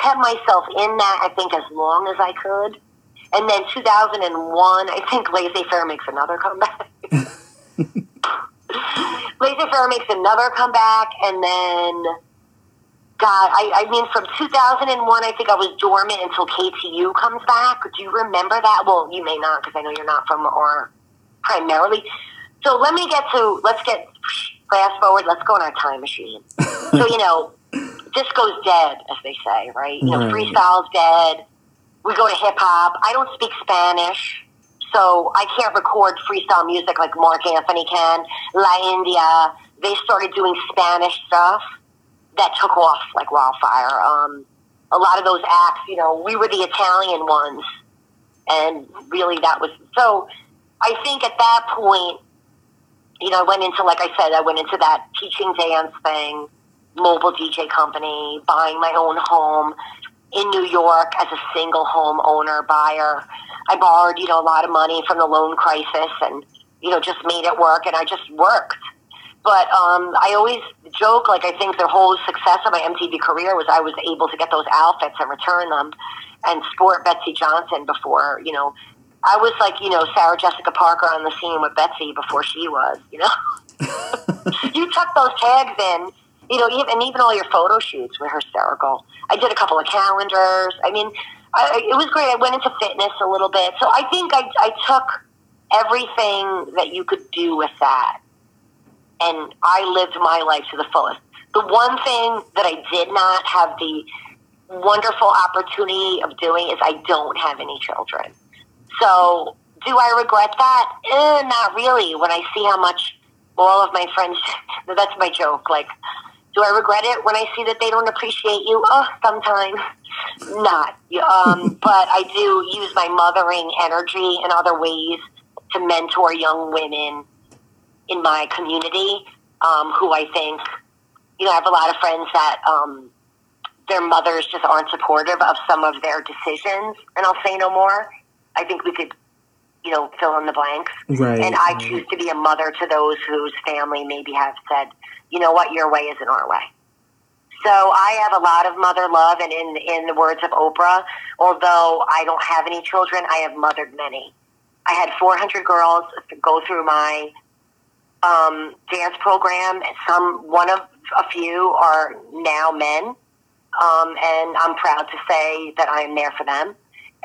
kept myself in that, I think, as long as I could. And then 2001, I think Laissez Faire makes another comeback. Laissez Faire makes another comeback. And then, God, I, I mean, from 2001, I think I was dormant until KTU comes back. Do you remember that? Well, you may not because I know you're not from or primarily. So let me get to, let's get fast forward, let's go in our time machine. so, you know, disco's dead, as they say, right? You know, right. freestyle's dead. We go to hip hop. I don't speak Spanish, so I can't record freestyle music like Marc Anthony can. La India, they started doing Spanish stuff that took off like wildfire. Um, a lot of those acts, you know, we were the Italian ones. And really that was, so I think at that point, you know, I went into, like I said, I went into that teaching dance thing, mobile DJ company, buying my own home in New York as a single home owner, buyer. I borrowed, you know, a lot of money from the loan crisis and, you know, just made it work and I just worked. But um, I always joke, like, I think the whole success of my MTV career was I was able to get those outfits and return them and sport Betsey Johnson before, you know, I was like, you know, Sarah Jessica Parker on the scene with Betsey before she was, you know. you tuck those tags in, you know, even, and even all your photo shoots were hysterical. I did a couple of calendars. I mean, I, it was great. I went into fitness a little bit. So I think I, I took everything that you could do with that. And I lived my life to the fullest. the one thing that I did not have the wonderful opportunity of doing is I don't have any children. So, do I regret that? Eh, not really. When I see how much all of my friends, that's my joke. Like, do I regret it when I see that they don't appreciate you? Oh, sometimes not. Um, but I do use my mothering energy in other ways to mentor young women in my community um, who I think, you know, I have a lot of friends that um, their mothers just aren't supportive of some of their decisions. And I'll say no more. I think we could, you know, fill in the blanks. Right. And I choose to be a mother to those whose family maybe have said, you know what, your way isn't our way. So I have a lot of mother love, and in in the words of Oprah, although I don't have any children, I have mothered many. I had 400 girls go through my um, dance program. Some, one of a few are now men, um, and I'm proud to say that I am there for them.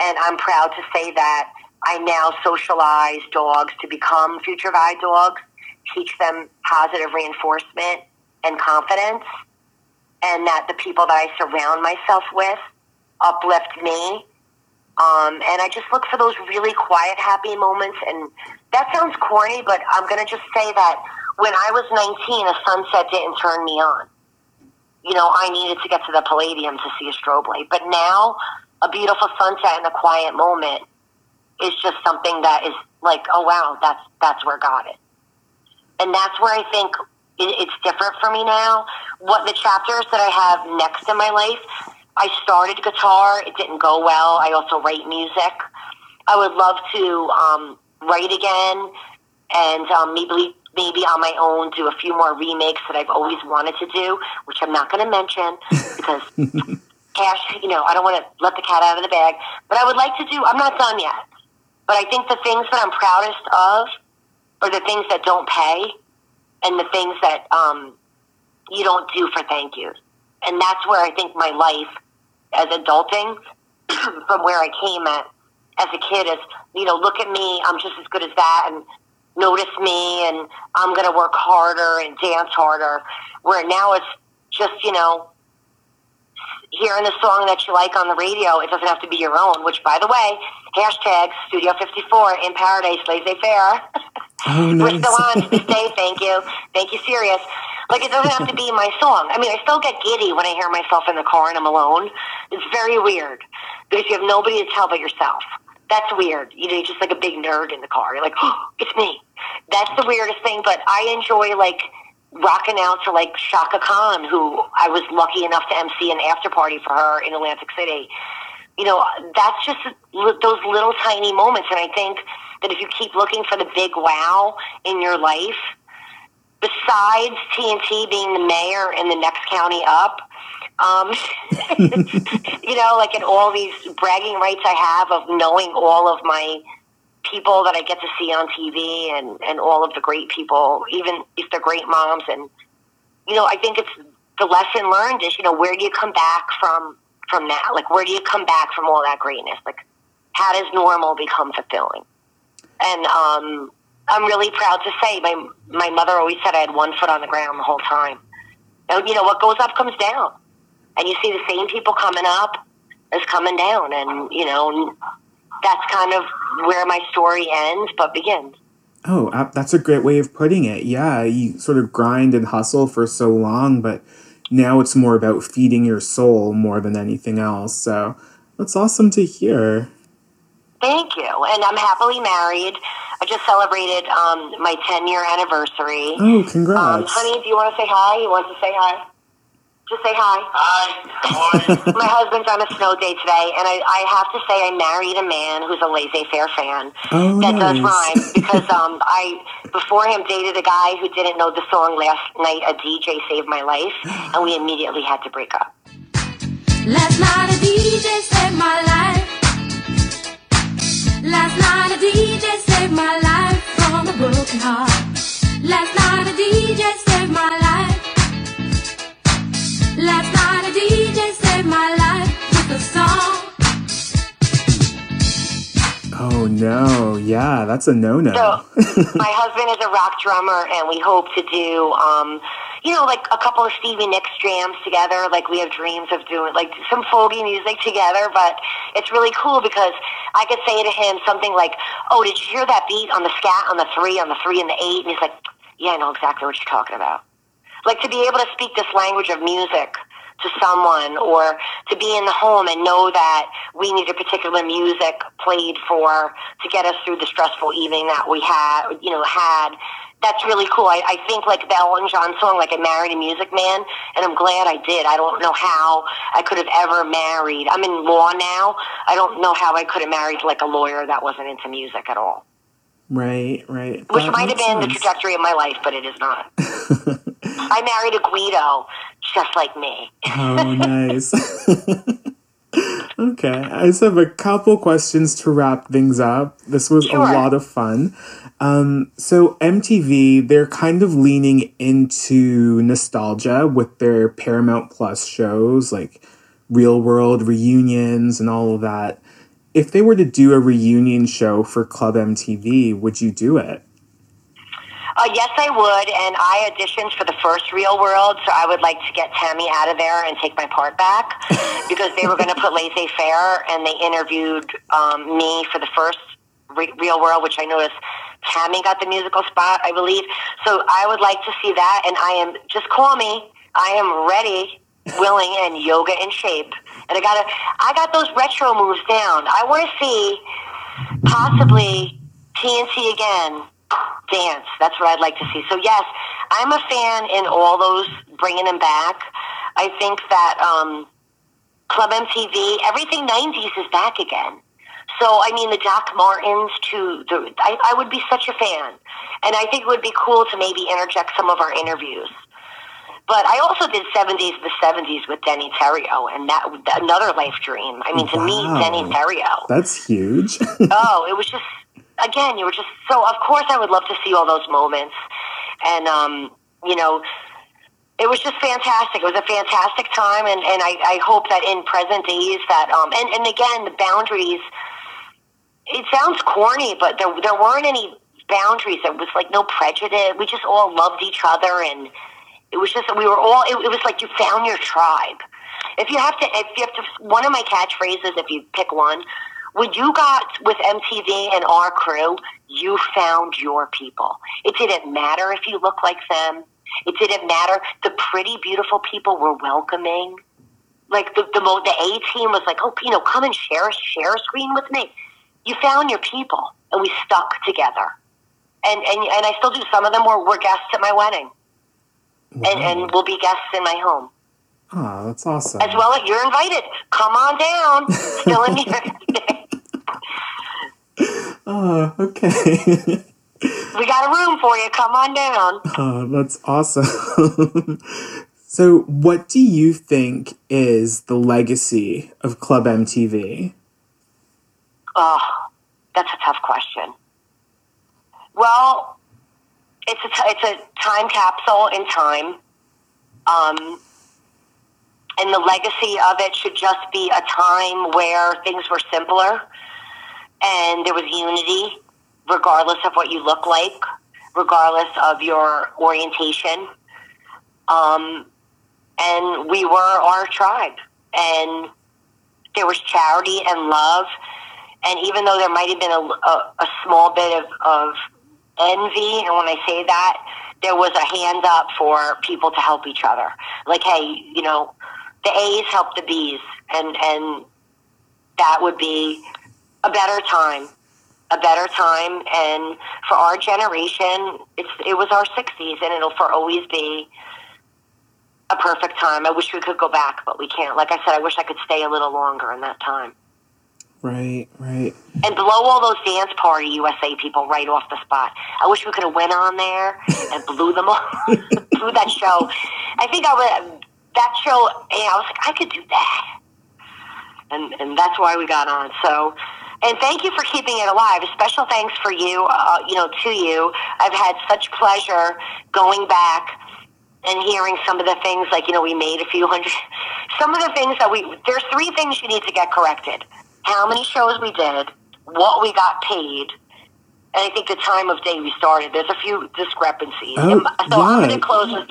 And I'm proud to say that I now socialize dogs to become future guide dogs, teach them positive reinforcement and confidence, and that the people that I surround myself with uplift me. Um, and I just look for those really quiet, happy moments. And that sounds corny, but I'm going to just say that when I was 19, a sunset didn't turn me on. You know, I needed to get to the Palladium to see a strobe light. But now, a beautiful sunset and a quiet moment is just something that is like, oh wow, that's that's where God is. And that's where I think it, it's different for me now. What the chapters that I have next in my life, I started guitar. It didn't go well. I also write music. I would love to um, write again and um, maybe maybe on my own do a few more remakes that I've always wanted to do, which I'm not going to mention because cash, you know, I don't want to let the cat out of the bag. But I would like to do. I'm not done yet. But I think the things that I'm proudest of are the things that don't pay and the things that um, you don't do for thank yous. And that's where I think my life as adulting from where I came at as a kid is, you know, look at me, I'm just as good as that, and notice me, and I'm going to work harder and dance harder. Where now it's just, you know, hearing the song that you like on the radio, it doesn't have to be your own, which, by the way, hashtag Studio 54 in Paradise, laissez faire. Oh, We're still on to this day. Thank you. Thank you, Sirius. Like, it doesn't have to be my song. I mean, I still get giddy when I hear myself in the car and I'm alone. It's very weird because you have nobody to tell but yourself. That's weird. You know, you're just like a big nerd in the car. You're like, oh, it's me. That's the weirdest thing, but I enjoy, like, rocking out to, like, Chaka Khan, who I was lucky enough to MC an after party for her in Atlantic City you know, that's just those little tiny moments. And I think that if you keep looking for the big wow in your life, besides TNT being the mayor in the next county up, um, you know, like in all these bragging rights I have of knowing all of my people that I get to see on TV and, and all of the great people, even if they're great moms. And, you know, I think it's the lesson learned is, you know, where do you come back from from that? Like, where do you come back from all that greatness? Like, how does normal become fulfilling? And um, I'm really proud to say my my mother always said I had one foot on the ground the whole time. And you know what goes up comes down, and you see the same people coming up as coming down, and you know that's kind of where my story ends but begins. Oh, uh, that's a great way of putting it. Yeah, you sort of grind and hustle for so long, but now it's more about feeding your soul more than anything else. So that's awesome to hear. Thank you. And I'm happily married. I just celebrated um, my 10 year anniversary. Oh, Um, congrats. honey, do you want to say hi? You want to say hi? Just say hi. Hi. Morning. My husband's on a snow day today, and I, I have to say I married a man who's a laissez-faire fan. Oh, that does rhyme because um, I before him dated a guy who didn't know the song "Last Night a DJ Saved My Life," and we immediately had to break up. Last night a DJ saved my life. Last night a DJ saved my life from a broken heart. Last night a DJ saved my life. Last night a DJ saved my life with a song. Oh no, yeah, that's a no no. So my husband is a rock drummer, and we hope to do, um, you know, like a couple of Stevie Nicks jams together. Like we have dreams of doing like some folky music together. But it's really cool because I could say to him something like, "Oh, did you hear that beat on the scat on the three, on the three and the eight? And he's like, "Yeah, I know exactly what you're talking about." Like to be able to speak this language of music to someone or to be in the home and know that we need a particular music played for to get us through the stressful evening that we had, you know, had. That's really cool. I, I think like the Elton John song, like I married a music man, and I'm glad I did. I don't know how I could have ever married. I'm in law now. I don't know how I could have married like a lawyer that wasn't into music at all. Right, right. Which That might have been the trajectory of my life, but it is not. I married a Guido, just like me. Oh, nice. okay, I just have a couple questions to wrap things up. This was Sure. a lot of fun. Um, so MTV, they're kind of leaning into nostalgia with their Paramount Plus shows like Real World reunions and all of that. If they were to do a reunion show for Club MTV, would you do it? Uh, yes, I would, and I auditioned for the first Real World, so I would like to get Tammy out of there and take my part back because they were going to put laissez faire, and they interviewed um, me for the first Re- Real World, which I noticed Tammy got the musical spot, I believe. So I would like to see that, and I am just call me. I am ready, willing, and yoga in shape. And I got I got those retro moves down. I want to see possibly TNT again dance. That's what I'd like to see. So yes, I'm a fan in all those bringing them back. I think that um, Club MTV, everything '90s is back again. So I mean, the Doc Martens to the, I, I would be such a fan, and I think it would be cool to maybe interject some of our interviews. But I also did 70s the 70s with Deney Terrio, and that another life dream. I mean, to meet Deney Terrio That's huge. oh, it was just again, you were just so. Of course, I would love to see all those moments, and um, you know, it was just fantastic. It was a fantastic time, and and I, I hope that in present days that um, and and again, the boundaries. It sounds corny, but there there weren't any boundaries. There was like no prejudice. We just all loved each other, and it was just we were all. It, it was like you found your tribe. If you have to, if you have to, one of my catchphrases, if you pick one, when you got with MTV and our crew, you found your people. It didn't matter if you look like them. It didn't matter. The pretty, beautiful people were welcoming. Like the the, the A team was like, oh, you know, come and share share a screen with me. You found your people, and we stuck together. And and and I still do. Some of them were were guests at my wedding, and and will be guests in my home Oh, that's awesome. as well. As you're invited. Come on down. Still in York. Oh, ah, okay. we got a room for you. Come on down. oh, that's awesome. so, what do you think is the legacy of Club MTV? Oh, that's a tough question. Well, it's a t- it's a time capsule in time, um, and the legacy of it should just be a time where things were simpler, and there was unity, regardless of what you look like, regardless of your orientation, um, and we were our tribe, and there was charity and love. And even though there might have been a, a, a small bit of, of envy, and when I say that, there was a hand up for people to help each other. Like, hey, you know, the A's help the B's, and and that would be a better time, a better time. And for our generation, it's it was our '60s, and it'll for always be a perfect time. I wish we could go back, but we can't. Like I said, I wish I could stay a little longer in that time Right, right. and blow all those dance party USA people right off the spot. I wish we could have went on there and blew them all, blew that show. I think I would. That show, yeah, I was like, I could do that, and and that's why we got on. So, and thank you for keeping it alive. A special thanks for you, uh, you know, to you. I've had such pleasure going back and hearing some of the things like you know we made a few hundred some of the things that we there's three things you need to get corrected how many shows we did what we got paid and I think the time of day we started. There's a few discrepancies. Oh, And so I'm going to close with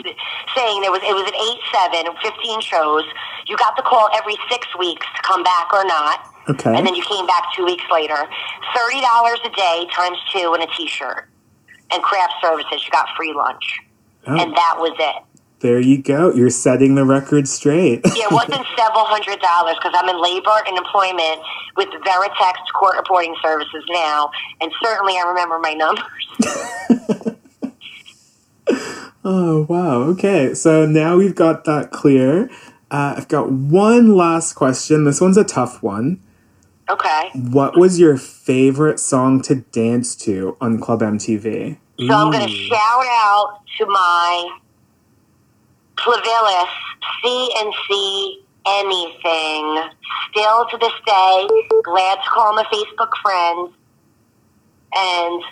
saying there was it was an eight seven, 15 shows. You got the call every six weeks to come back or not. Okay. And then you came back two weeks later. Thirty dollars a day times two and a T-shirt and craft services. You got free lunch, Oh, and that was it. There you go. You're setting the record straight. Yeah, it wasn't several hundred dollars because I'm in labor and employment with Veritext Court Reporting Services now, and certainly I remember my numbers. Oh, wow. Okay. So now we've got that clear. Uh, I've got one last question. This one's a tough one. Okay, What was your favorite song to dance to on Club MTV? so I'm going to shout out to my Clivillés C+C anything. Still to this day, glad to call a Facebook friend, and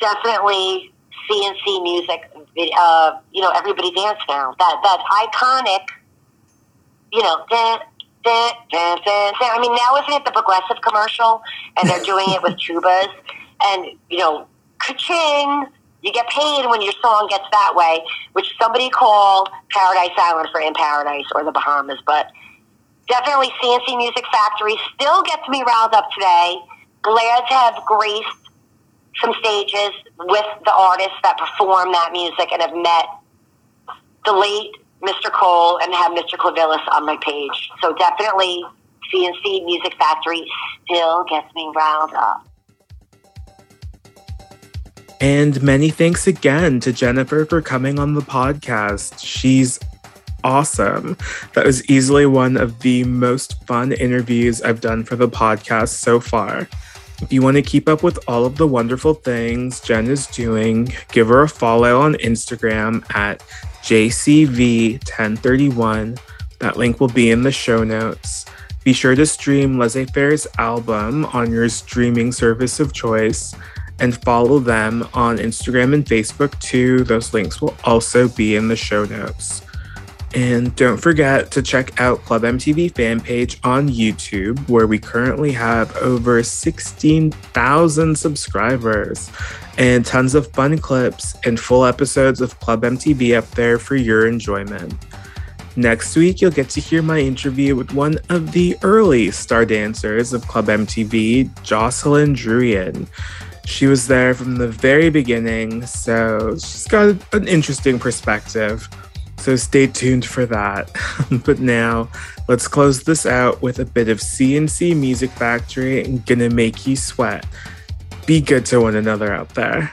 definitely C+C music. Uh, you know, everybody dance now. That that iconic. You know, dun, dun, dun, dun. I mean, now isn't it the progressive commercial, and they're doing it with tubas, and you know, ka-ching. You get paid when your song gets that way, which somebody call Paradise Island for In Paradise or the Bahamas. But definitely C+C Music Factory still gets me riled up today. Glad to have graced some stages with the artists that perform that music and have met the late Mr. Cole and have Mr. Clivillés on my page. So definitely C+C Music Factory still gets me riled up. And many thanks again to Jennifer for coming on the podcast. She's awesome. That was easily one of the most fun interviews I've done for the podcast so far. If you want to keep up with all of the wonderful things Jen is doing, give her a follow on Instagram at JCV1031. That link will be in the show notes. Be sure to stream Laissez Faire's album on your streaming service of choice and follow them on Instagram and Facebook too. Those links will also be in the show notes. And don't forget to check out Club MTV fan page on YouTube, where we currently have over 16,000 subscribers and tons of fun clips and full episodes of Club MTV up there for your enjoyment. Next week, you'll get to hear my interview with one of the early star dancers of Club MTV, Jocelyn Druyan. She was there from the very beginning, so she's got an interesting perspective. So stay tuned for that. but now, let's close this out with a bit of C+C Music Factory and Gonna Make You Sweat. Be good to one another out there.